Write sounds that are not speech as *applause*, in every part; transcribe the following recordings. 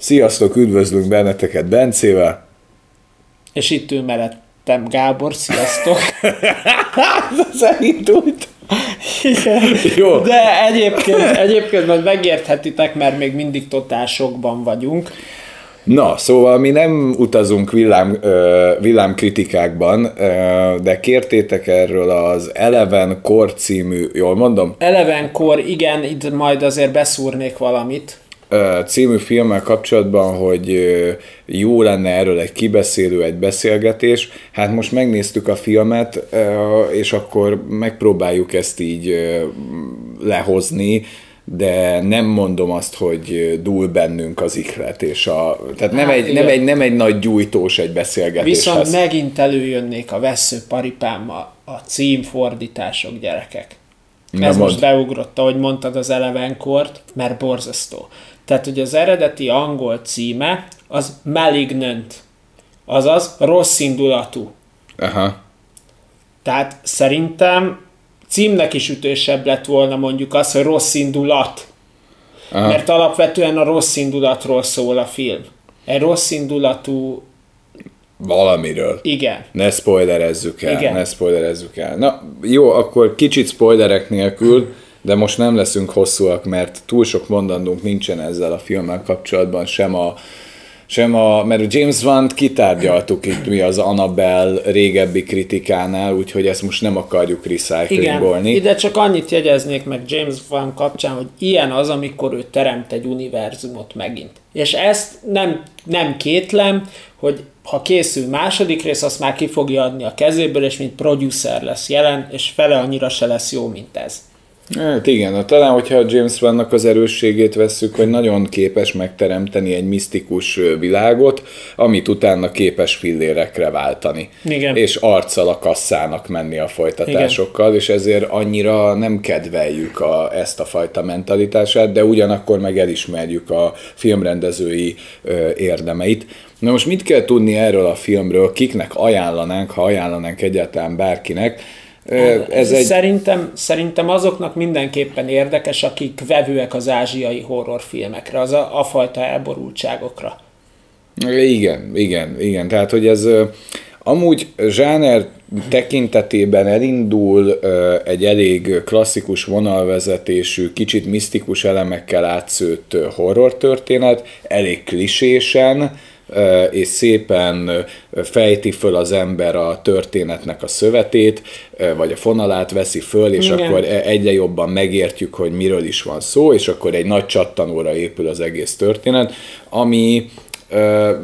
Sziasztok, üdvözlünk benneteket Bencével. És itt ül mellettem Gábor, sziasztok. *laughs* Szerint úgy. Igen. Jó. De egyébként, egyébként majd megérthetitek, mert még mindig totálsokban vagyunk. Na, szóval mi nem utazunk villám, villámkritikákban, de kértétek erről az Eleven Core című, jól mondom? Elevenkor, igen, itt majd azért beszúrnék valamit. Című filmmel kapcsolatban, hogy jó lenne erről egy kibeszélő, egy beszélgetés. Hát most megnéztük a filmet, és akkor megpróbáljuk ezt így lehozni, de nem mondom azt, hogy dúl bennünk az ihlet, és a, tehát nem, Hát, egy, nem, egy, nem egy nagy gyújtós egy beszélgetéshez. Viszont megint előjönnék a veszőparipámmal a címfordítások, gyerekek. Na, Ez mondd. most beugrott, ahogy mondtad az Elevenkort, mert borzasztó. Tehát, hogy az eredeti angol címe az Malignant, azaz rossz indulatú. Aha. Tehát szerintem címnek is ütősebb lett volna mondjuk az, hogy rossz indulat. Aha. Mert alapvetően a rossz indulatról szól a film. Egy rossz indulatú, Valamiről. igen. Ne spoilerezzük el, Igen. ne spoilerezzük el. Na, jó, akkor kicsit spoilerek nélkül, de most nem leszünk hosszúak, mert túl sok mondandónk nincsen ezzel a filmmel kapcsolatban, sem a sem a, mert James Wan-t kitárgyaltuk itt mi az Annabelle régebbi kritikánál, úgyhogy ezt most nem akarjuk Igen, recyclingolni. ide csak annyit jegyeznék meg James Wan kapcsán, hogy ilyen az, amikor ő teremt egy univerzumot megint. És ezt nem, nem kétlem, hogy ha készül második rész, azt már ki fogja adni a kezéből, és mint producer lesz jelen, és fele annyira se lesz jó, mint ez. Hát igen, na, talán hogyha a James Vannak az erősségét vesszük, hogy nagyon képes megteremteni egy misztikus világot, amit utána képes fillérekre váltani. Igen. És arccal a kasszának menni a folytatásokkal, Igen. és ezért annyira nem kedveljük a, ezt a fajta mentalitását, de ugyanakkor meg elismerjük a filmrendezői ö, érdemeit. Na most mit kell tudni erről a filmről, kiknek ajánlanánk, ha ajánlanánk egyáltalán bárkinek? Ö, Ez egy Szerintem, szerintem azoknak mindenképpen érdekes, akik vevőek az ázsiai horrorfilmekre, az a, a fajta elborultságokra. Igen, igen, igen. Tehát, hogy ez amúgy zsáner tekintetében elindul egy elég klasszikus vonalvezetésű, kicsit misztikus elemekkel átszőtt horror történet, elég klisésen, és szépen fejti föl az ember a történetnek a szövetét, vagy a fonalát veszi föl, és Igen. akkor e- egyre jobban megértjük, hogy miről is van szó, és akkor egy nagy csattanóra épül az egész történet, ami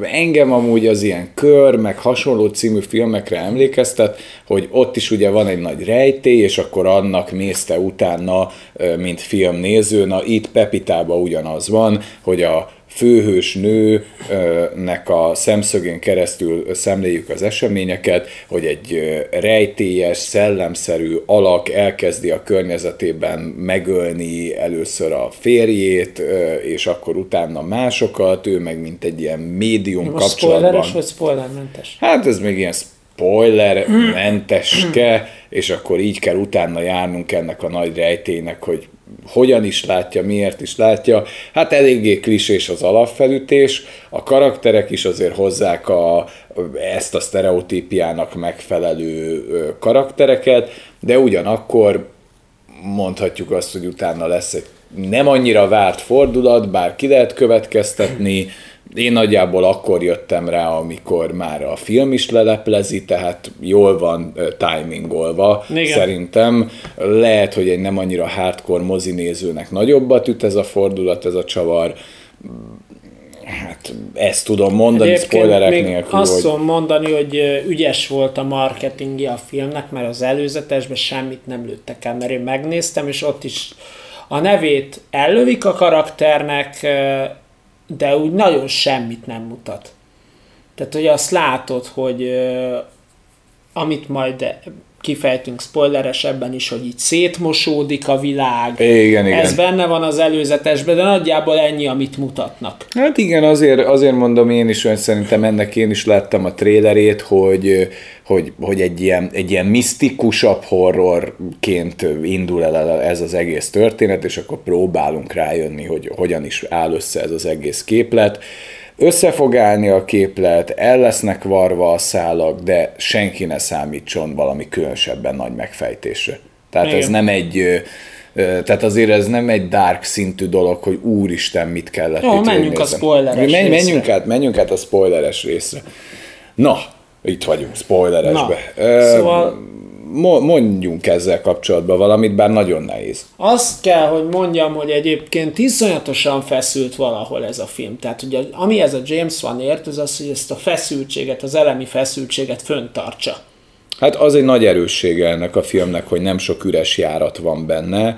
engem amúgy az ilyen kör, meg hasonló című filmekre emlékeztet, hogy ott is ugye van egy nagy rejtély, és akkor annak mész te utána, mint filmnéző. Na itt Pepitában ugyanaz van, hogy a főhős nőnek a szemszögén keresztül szemléljük az eseményeket, hogy egy rejtélyes, szellemszerű alak elkezdi a környezetében megölni először a férjét, és akkor utána másokat, ő meg mint egy ilyen médium kapcsolatban. spoileres vagy spoilermentes? Hát ez még ilyen spoiler menteske, és akkor így kell utána járnunk ennek a nagy rejtének, hogy hogyan is látja, miért is látja. Hát eléggé klisés az alapfelütés, a karakterek is azért hozzák a, ezt a sztereotípiának megfelelő karaktereket, de ugyanakkor mondhatjuk azt, hogy utána lesz egy nem annyira várt fordulat, bár ki lehet következtetni. Én nagyjából akkor jöttem rá, amikor már a film is leleplezi, tehát jól van timingolva. Igen. Szerintem lehet, hogy egy nem annyira hardcore mozinézőnek nagyobbat üt ez a fordulat, ez a csavar. Hát ezt tudom mondani Egyébként spoilerek még nélkül, azt hogy tudom mondani, hogy ügyes volt a marketingje a filmnek, mert az előzetesben semmit nem lőttek el, mert én megnéztem, és ott is a nevét ellövik a karakternek, de úgy nagyon semmit nem mutat. Tehát, hogy azt látod, hogy amit majd kifejtünk spoileresebben is, hogy így szétmosódik a világ. Igen, igen. Ez benne van az előzetesben, de nagyjából ennyi, amit mutatnak. Hát igen, azért, azért mondom én is, hogy szerintem ennek én is láttam a trélerét, hogy, hogy, hogy egy, ilyen, egy ilyen misztikusabb horrorként indul el ez az egész történet, és akkor próbálunk rájönni, hogy hogyan is áll össze ez az egész képlet. Össze fog állni a képlet, el lesznek varva a szálak, de senki ne számítson valami különösebben nagy megfejtésre. Tehát Igen. ez nem egy tehát azért ez nem egy dark szintű dolog, hogy úristen, mit kellett Jó, itt menjünk a spoileres Menj, Menjünk át, menjünk át a spoileres részre. Na, itt vagyunk, spoileresbe. Na, szóval mondjunk ezzel kapcsolatban valamit, bár nagyon nehéz. Azt kell, hogy mondjam, hogy egyébként iszonyatosan feszült valahol ez a film. Tehát ugye, ami ez a James van ért, az az, hogy ezt a feszültséget, az elemi feszültséget föntartsa. Hát az egy nagy erőssége ennek a filmnek, hogy nem sok üres járat van benne,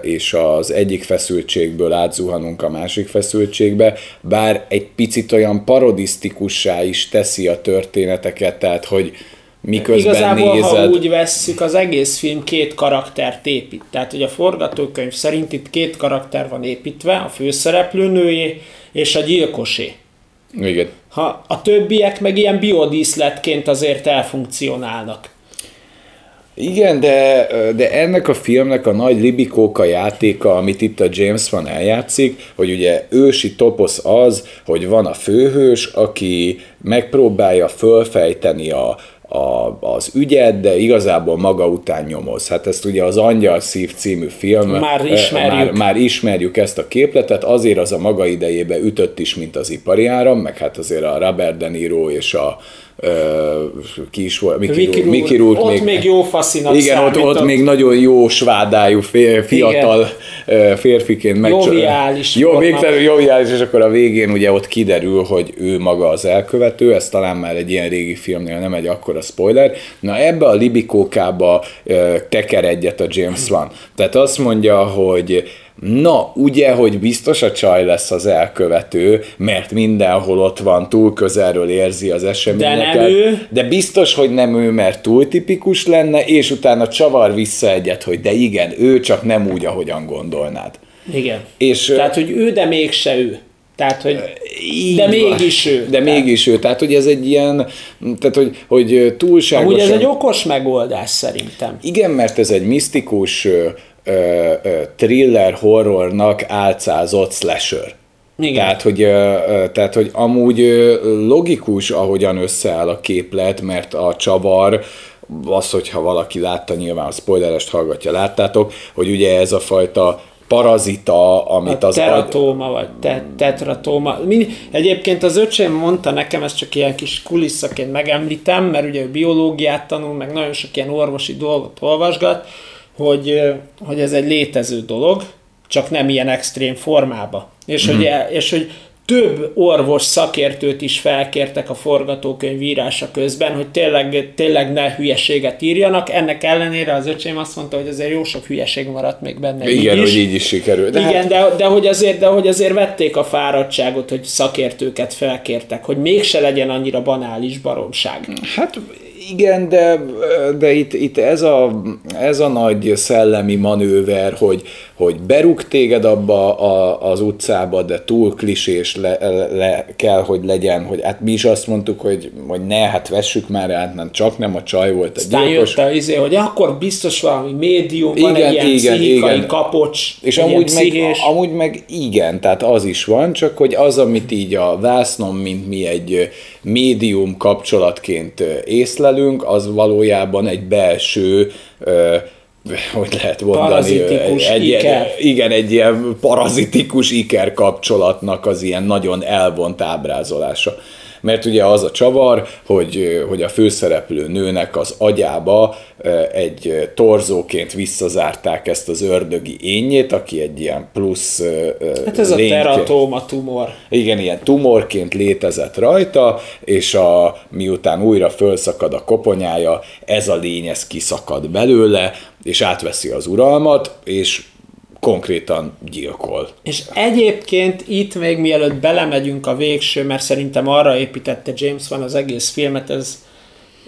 és az egyik feszültségből átzuhanunk a másik feszültségbe, bár egy picit olyan parodisztikussá is teszi a történeteket, tehát hogy miközben Igazából, nézed... ha úgy vesszük, az egész film két karaktert épít. Tehát, hogy a forgatókönyv szerint itt két karakter van építve, a főszereplőnőjé és a gyilkosé. Igen. Ha a többiek meg ilyen biodíszletként azért elfunkcionálnak. Igen, de, de ennek a filmnek a nagy libikóka játéka, amit itt a James van eljátszik, hogy ugye ősi toposz az, hogy van a főhős, aki megpróbálja fölfejteni a, a, az ügyet, de igazából maga után nyomoz. Hát ezt ugye az Angyal Szív című film, már ismerjük. Már, már ismerjük ezt a képletet, azért az a maga idejébe ütött is, mint az ipari áram, meg hát azért a Robert De Niro és a ki is volt, Mickey, Mickey, Mickey Rourke. Ott még, még jó faszinak Igen, ott, ott, még nagyon jó svádájú fiatal igen. férfiként meg... Joviális. Jó, végtelenül joviális, és akkor a végén ugye ott kiderül, hogy ő maga az elkövető, ez talán már egy ilyen régi filmnél nem egy akkora spoiler. Na ebbe a libikókába teker egyet a James Wan. Tehát azt mondja, hogy Na, ugye, hogy biztos a csaj lesz az elkövető, mert mindenhol ott van, túl közelről érzi az eseményeket. De nem ő. De biztos, hogy nem ő, mert túl tipikus lenne, és utána csavar vissza egyet, hogy de igen, ő csak nem úgy, ahogyan gondolnád. Igen. És, Tehát, hogy ő, de mégse ő. Tehát, hogy de mégis ő. De tehát. mégis ő. Tehát, hogy ez egy ilyen, tehát, hogy, hogy túlságosan... Amúgy ez egy okos megoldás szerintem. Igen, mert ez egy misztikus, ö, ö, thriller horrornak álcázott slasher. Igen. Tehát hogy, tehát, hogy amúgy logikus, ahogyan összeáll a képlet, mert a csavar, az, hogyha valaki látta, nyilván a spoilerest hallgatja, láttátok, hogy ugye ez a fajta parazita, amit a az... Teratóma, agy... vagy te, tetratóma. Egyébként az öcsém mondta nekem, ezt csak ilyen kis kulisszaként megemlítem, mert ugye ő biológiát tanul, meg nagyon sok ilyen orvosi dolgot olvasgat, hogy, hogy ez egy létező dolog, csak nem ilyen extrém formába. És, mm. hogy, mhm. és hogy több orvos szakértőt is felkértek a forgatókönyv írása közben, hogy tényleg, tényleg ne hülyeséget írjanak. Ennek ellenére az öcsém azt mondta, hogy azért jó sok hülyeség maradt még benne. Igen, így is. hogy így is sikerült. De Igen, hát... de, de, hogy azért, de hogy azért vették a fáradtságot, hogy szakértőket felkértek, hogy mégse legyen annyira banális baromság. Hát igen, de, de itt, itt ez, a, ez a nagy szellemi manőver, hogy, hogy berúg téged abba a, az utcába, de túl klisés le, le, kell, hogy legyen, hogy hát mi is azt mondtuk, hogy, hogy ne, hát vessük már át, nem, csak nem a csaj volt a Aztán gyilkos. jött a izé, hogy akkor biztos valami médium, igen, van egy ilyen igen, pszichikai igen. kapocs, És amúgy meg, amúgy meg igen, tehát az is van, csak hogy az, amit így a vásznom, mint mi egy médium kapcsolatként észlelünk, az valójában egy belső hogy lehet mondani, egy, iker. igen, egy ilyen parazitikus iker kapcsolatnak az ilyen nagyon elvont ábrázolása mert ugye az a csavar, hogy, hogy a főszereplő nőnek az agyába egy torzóként visszazárták ezt az ördögi ényét, aki egy ilyen plusz Hát ez lényként, a teratóma tumor. Igen, ilyen tumorként létezett rajta, és a, miután újra fölszakad a koponyája, ez a lény ez kiszakad belőle, és átveszi az uralmat, és konkrétan gyilkol. És egyébként itt még mielőtt belemegyünk a végső, mert szerintem arra építette James van az egész filmet, ez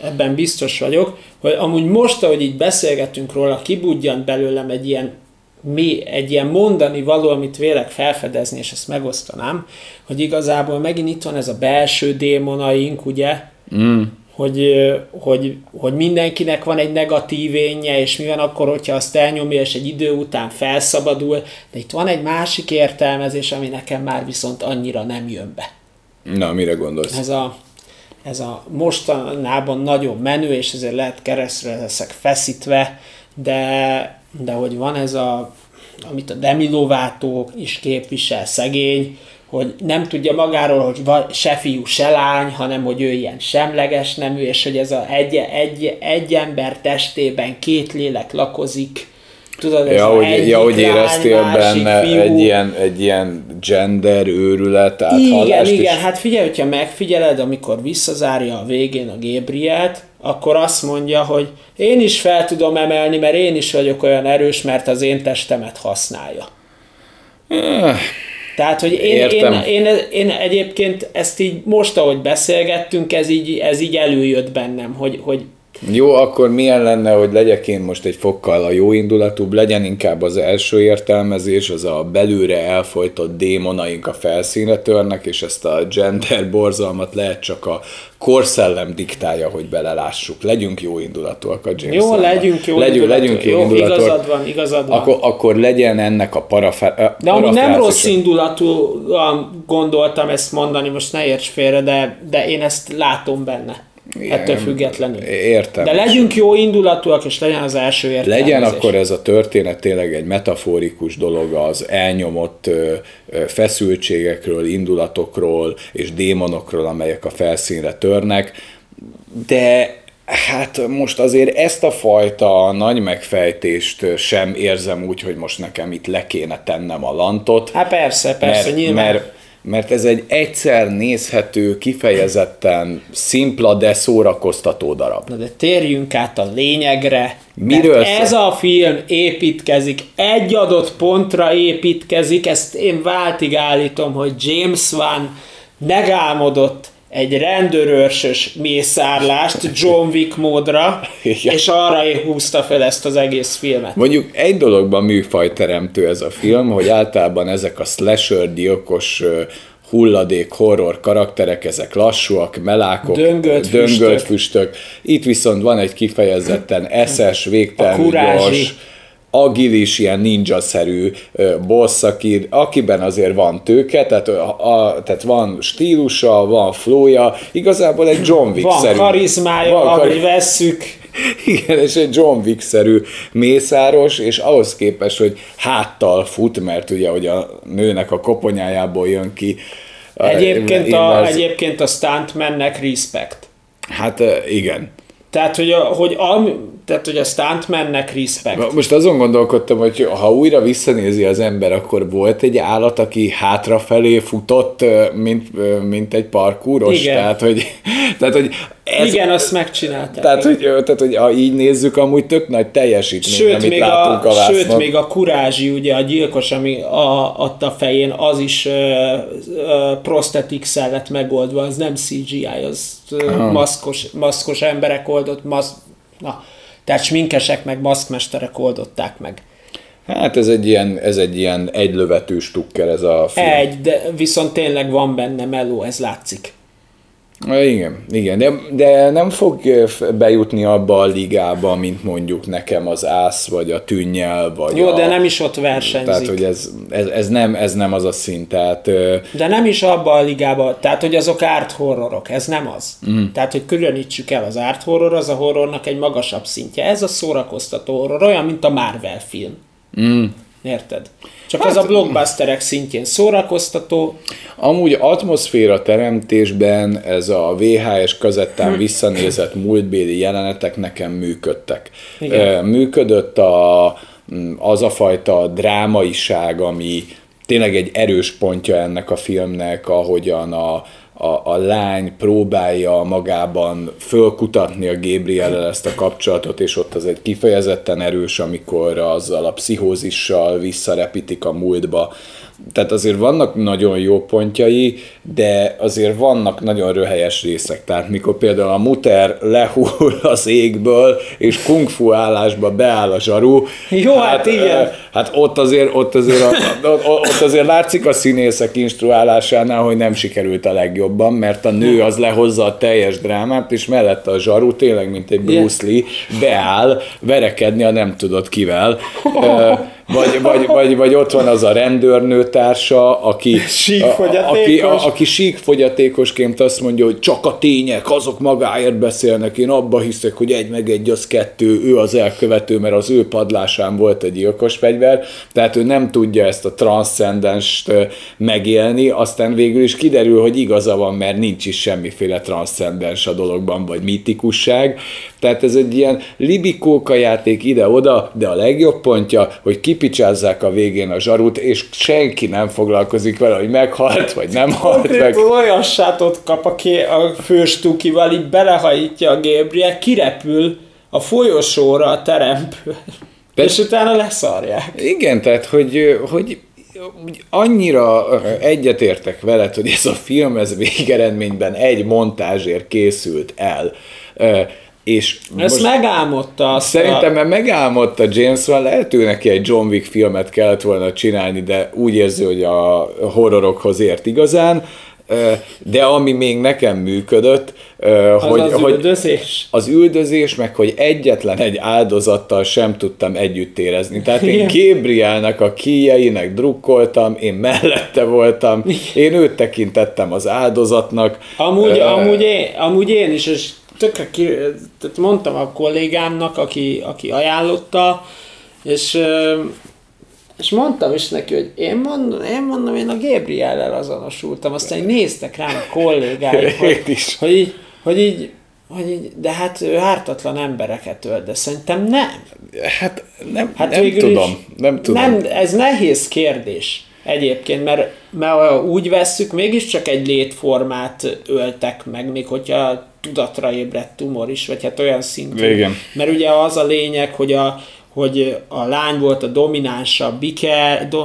ebben biztos vagyok, hogy amúgy most, ahogy így beszélgetünk róla, kibudjant belőlem egy ilyen mi egy ilyen mondani való, amit vélek felfedezni, és ezt megosztanám, hogy igazából megint itt van ez a belső démonaink, ugye, mm. Hogy, hogy, hogy mindenkinek van egy negatív énje, és mi van akkor, hogyha azt elnyomja, és egy idő után felszabadul, de itt van egy másik értelmezés, ami nekem már viszont annyira nem jön be. Na, mire gondolsz? Ez a, ez a mostanában nagyon menő, és ezért lehet keresztre leszek feszítve, de, de hogy van ez a, amit a Demi Lovato is képvisel, szegény, hogy nem tudja magáról, hogy se fiú, se lány, hanem hogy ő ilyen semleges nemű, és hogy ez a egy, egy, egy ember testében két lélek lakozik, Tudod, ja, hogy, ja, hogy éreztél benne fiú. egy ilyen, egy ilyen gender őrület Igen, igen, hát figyelj, hogyha megfigyeled, amikor visszazárja a végén a Gabrielt, akkor azt mondja, hogy én is fel tudom emelni, mert én is vagyok olyan erős, mert az én testemet használja. Eh, Tehát, hogy én, én, én, én, egyébként ezt így most, ahogy beszélgettünk, ez így, ez így előjött bennem, hogy, hogy jó, akkor milyen lenne, hogy legyek én most egy fokkal a jó indulatúbb, legyen inkább az első értelmezés, az a belőre elfolytott démonaink a felszínre törnek, és ezt a gender borzalmat lehet csak a korszellem diktálja, hogy belelássuk. Legyünk jó indulatúak a James Jó, legyünk jó legyünk, legyünk jó, jó indulatúak. Igazad van, igazad van. Akkor, akkor legyen ennek a parafe, De amúgy nem rossz indulatú gondoltam ezt mondani, most ne érts félre, de, de én ezt látom benne. Igen, ettől függetlenül. Értem. De legyünk jó indulatúak, és legyen az első értelmezés. Legyen akkor ez a történet tényleg egy metaforikus dolog az elnyomott feszültségekről, indulatokról és démonokról, amelyek a felszínre törnek, de Hát most azért ezt a fajta nagy megfejtést sem érzem úgy, hogy most nekem itt le kéne tennem a lantot. Hát persze, persze, mert, nyilván. Mert mert ez egy egyszer nézhető, kifejezetten szimpla, de szórakoztató darab. Na de térjünk át a lényegre. Miről ez a film építkezik, egy adott pontra építkezik, ezt én váltig állítom, hogy James Van megálmodott egy rendőrőrsös mészárlást John Wick módra, Igen. és arra húzta fel ezt az egész filmet. Mondjuk egy dologban műfajteremtő ez a film, hogy általában ezek a slasher gyilkos hulladék, horror karakterek, ezek lassúak, melákok, döngölt, döngölt füstök. füstök. Itt viszont van egy kifejezetten eszes, végtelenül gyors, agilis, ilyen ninja-szerű boss, aki, akiben azért van tőke, tehát, a, tehát van stílusa, van flója, igazából egy John Wick-szerű. Van karizmája, van kar... vesszük. *laughs* Igen, és egy John Wick-szerű mészáros, és ahhoz képest, hogy háttal fut, mert ugye, hogy a nőnek a koponyájából jön ki. Egyébként a, egyébként a stuntmannek respect. Hát igen. Tehát, hogy, a, hogy, a, tehát, hogy a stuntmannek respect. Most azon gondolkodtam, hogy ha újra visszanézi az ember, akkor volt egy állat, aki hátrafelé futott, mint, mint egy parkúros? Igen. Tehát, hogy, *laughs* tehát, hogy ez, Igen, azt megcsinálták. Tehát hogy, tehát, hogy ha így nézzük, amúgy tök nagy teljesítmény, sőt, amit még látunk a, a Sőt, még a kurázsi, ugye a gyilkos, ami a, adta fején, az is uh, prosthetics lett megoldva, az nem CGI, az uh, maszkos, maszkos emberek oldott, masz, na, tehát sminkesek meg maszkmesterek oldották meg. Hát ez egy ilyen, ez egy ilyen egylövető stukker ez a film. Egy, de viszont tényleg van benne meló, ez látszik. Igen, igen, de, de nem fog bejutni abba a ligába, mint mondjuk nekem az ász, vagy a tűnnyel, vagy Jó, a, de nem is ott versenyzik. Tehát, hogy ez, ez, ez, nem, ez nem az a szint, tehát... De nem is abba a ligába, tehát, hogy azok art horrorok, ez nem az. Mm. Tehát, hogy különítsük el az art horror, az a horrornak egy magasabb szintje. Ez a szórakoztató horror, olyan, mint a Marvel film. Mm. Érted? Csak hát, az a blockbusterek szintjén szórakoztató. Amúgy atmoszféra teremtésben ez a VHS kazettán hm. visszanézett múltbéli jelenetek nekem működtek. Igen. Működött a, az a fajta drámaiság, ami tényleg egy erős pontja ennek a filmnek, ahogyan a, a, a lány próbálja magában fölkutatni a gabriel ezt a kapcsolatot, és ott az egy kifejezetten erős, amikor azzal a pszichózissal visszarepítik a múltba. tehát azért vannak nagyon jó pontjai, de azért vannak nagyon röhelyes részek. Tehát mikor például a muter lehull az égből, és kung fu állásba beáll a zsaru. Jó, hát, hát igen. Hát ott azért, ott azért, a, ott azért látszik a színészek instruálásánál, hogy nem sikerült a legjobban, mert a nő az lehozza a teljes drámát, és mellette a zsaru tényleg, mint egy Bruce Lee, beáll verekedni a nem tudott kivel. Vagy, vagy, vagy, vagy ott van az a rendőrnőtársa, aki, a, aki, a, aki síkfogyatékosként azt mondja, hogy csak a tények, azok magáért beszélnek, én abba hiszek, hogy egy meg egy az kettő, ő az elkövető, mert az ő padlásán volt egy gyilkos fegyver, tehát ő nem tudja ezt a transzcendenst megélni, aztán végül is kiderül, hogy igaza van, mert nincs is semmiféle transzcendens a dologban, vagy mítikusság, tehát ez egy ilyen libikóka játék ide-oda, de a legjobb pontja, hogy kipicsázzák a végén a zsarut, és senki nem foglalkozik vele, hogy meghalt, vagy nem halt meg. Olyan sátot kap a, ké, a főstukival, így belehajítja a Gabriel, kirepül a folyosóra a teremből, és utána leszarják. Igen, tehát hogy, hogy annyira egyetértek veled, hogy ez a film ez végeredményben egy montázsért készült el és Ezt most megálmodta. Azt szerintem, a... megálmodta James Wan, lehet, hogy neki egy John Wick filmet kellett volna csinálni, de úgy érzi, hogy a horrorokhoz ért igazán, de ami még nekem működött, az hogy, az hogy üldözés. Az üldözés, meg hogy egyetlen egy áldozattal sem tudtam együtt érezni. Tehát én Gabrielnek a kíjeinek drukkoltam, én mellette voltam, én őt tekintettem az áldozatnak. Amúgy, uh, amúgy, én, amúgy én is, és ki, tehát mondtam a kollégámnak, aki, aki ajánlotta, és, és mondtam is neki, hogy én mondom, én mondom, én a Gabriellel azonosultam, aztán néztek rám a kollégáim, *laughs* hogy, is. hogy, így, hogy így, hogy így, de hát ő ártatlan embereket ölt, de szerintem nem. Hát nem, hát nem tudom, is, nem tudom. Nem, ez nehéz kérdés egyébként, mert, mert úgy vesszük, mégiscsak egy létformát öltek meg, még hogyha tudatra ébredt tumor is, vagy hát olyan szintű. Igen. Mert ugye az a lényeg, hogy a, hogy a lány volt a dominánsabb biker, do,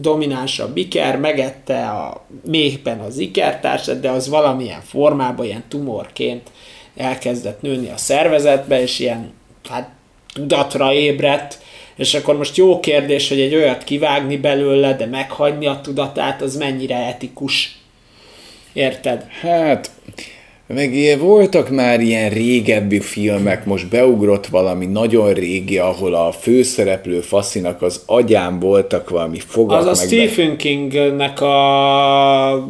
dominánsabb biker, megette a méhben az ikertársat, de az valamilyen formában, ilyen tumorként elkezdett nőni a szervezetbe, és ilyen hát tudatra ébredt, és akkor most jó kérdés, hogy egy olyat kivágni belőle, de meghagyni a tudatát, az mennyire etikus. Érted? Hát, meg voltak már ilyen régebbi filmek, most beugrott valami nagyon régi, ahol a főszereplő faszinak az agyán voltak valami fogak. Az a Stephen be... Kingnek a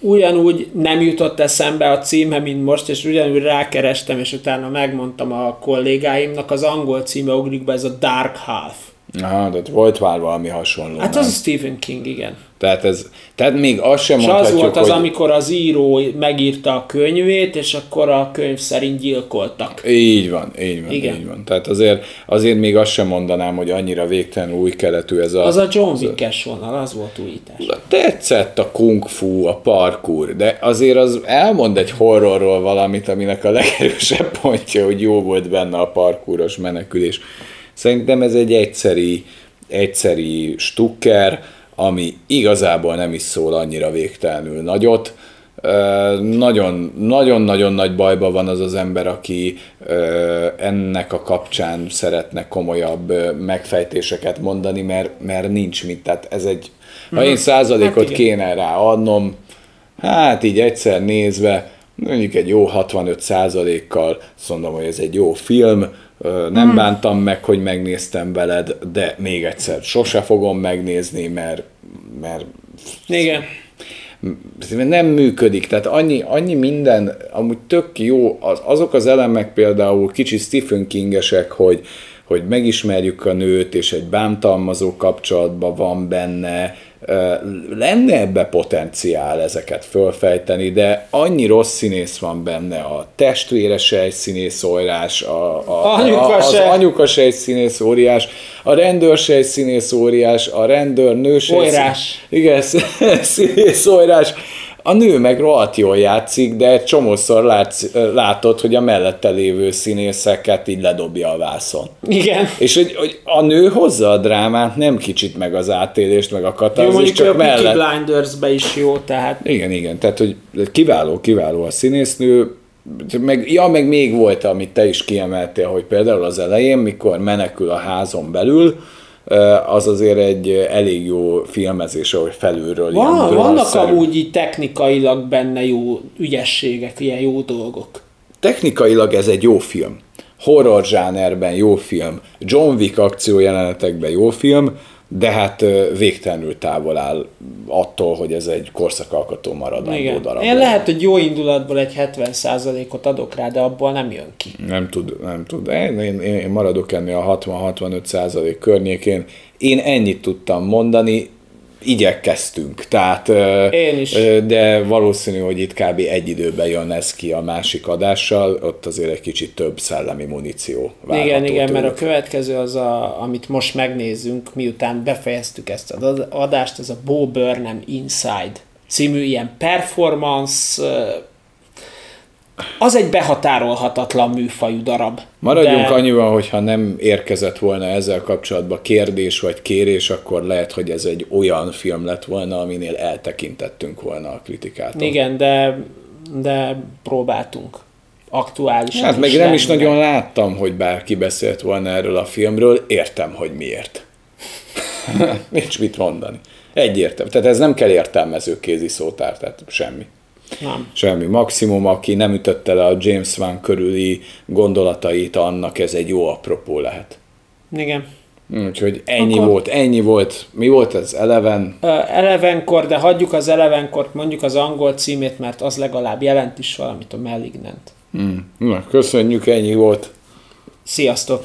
ugyanúgy nem jutott eszembe a címe, mint most, és ugyanúgy rákerestem, és utána megmondtam a kollégáimnak, az angol címe ugrik be, ez a Dark Half. Aha, de volt már valami hasonló. Hát az a Stephen King, igen. Tehát, ez, tehát még azt sem és mondhatjuk, az volt az, hogy... amikor az író megírta a könyvét, és akkor a könyv szerint gyilkoltak. Így van, így van, Igen. így van. Tehát azért, azért még azt sem mondanám, hogy annyira végtelenül új keletű ez a... Az a John Wick-es vonal, az volt újítás. Tetszett a kung fu, a parkour, de azért az elmond egy horrorról valamit, aminek a legerősebb pontja, hogy jó volt benne a parkouros menekülés. Szerintem ez egy egyszeri, egyszeri stukker, ami igazából nem is szól annyira végtelenül nagyot. Nagyon-nagyon nagy bajban van az az ember, aki ennek a kapcsán szeretne komolyabb megfejtéseket mondani, mert, mert nincs mit. Tehát ez egy, ha én mhm. százalékot hát kéne rá adnom, hát így egyszer nézve, mondjuk egy jó 65 százalékkal azt mondom, hogy ez egy jó film, nem hmm. bántam meg, hogy megnéztem veled, de még egyszer sose fogom megnézni, mert, mert Igen. nem működik, tehát annyi, annyi minden, amúgy tök jó, az, azok az elemek például kicsi Stephen Kingesek, hogy, hogy megismerjük a nőt, és egy bántalmazó kapcsolatban van benne, lenne ebbe potenciál ezeket fölfejteni, de annyi rossz színész van benne, a testvére egy színész óriás, a, a, anyuka a, az anyuka egy színész óriás, a rendőr egy színész óriás, a rendőr nő se Órás. Igen, *laughs* színész A nő meg rohadt jól játszik, de csomószor látsz, látod, hogy a mellette lévő színészeket így ledobja a vászon. Igen. És hogy, hogy a nő hozza a drámát, nem kicsit meg az átélést, meg a mondjuk csak a mellett. Blinders-be is jó, tehát Igen, igen, tehát hogy kiváló, kiváló a színésznő, meg, ja, meg még volt, amit te is kiemeltél, hogy például az elején, mikor menekül a házon belül, az azért egy elég jó filmezés, ahogy felülről Van, ilyen vannak amúgy így technikailag benne jó ügyességek, ilyen jó dolgok. Technikailag ez egy jó film. Horror zsánerben jó film, John Wick akciójelenetekben jó film, de hát végtelenül távol áll attól, hogy ez egy korszakalkotó maradandó Igen. darab. Én lehet, hogy jó indulatból egy 70%-ot adok rá, de abból nem jön ki. Nem tud, nem tud. Én, én, én maradok ennél a 60-65 százalék környékén. Én ennyit tudtam mondani, igyekeztünk, tehát, Én is. de valószínű, hogy itt kb. egy időben jön ez ki a másik adással, ott azért egy kicsit több szellemi muníció várható Igen, igen, mert a következő az, a, amit most megnézzünk, miután befejeztük ezt az ad- adást, ez a Bo Burnham Inside című ilyen performance, az egy behatárolhatatlan műfajú darab. Maradjunk de, annyiban, hogyha nem érkezett volna ezzel kapcsolatban kérdés vagy kérés, akkor lehet, hogy ez egy olyan film lett volna, aminél eltekintettünk volna a kritikától. Igen, de, de próbáltunk aktuálisan Hát meg nem is nagyon láttam, hogy bárki beszélt volna erről a filmről, értem, hogy miért. *laughs* Nincs mit mondani. Egyértelmű. Tehát ez nem kell értelmező kézi szótár, tehát semmi. Nem. Semmi. Maximum, aki nem ütötte le a James Van körüli gondolatait, annak ez egy jó apropó lehet. Igen. Úgyhogy ennyi Akkor- volt, ennyi volt. Mi volt ez? Eleven? Elevenkor, de hagyjuk az Elevenkort, mondjuk az angol címét, mert az legalább jelent is valamit a Malignant. Mm. Na, köszönjük, ennyi volt. Sziasztok!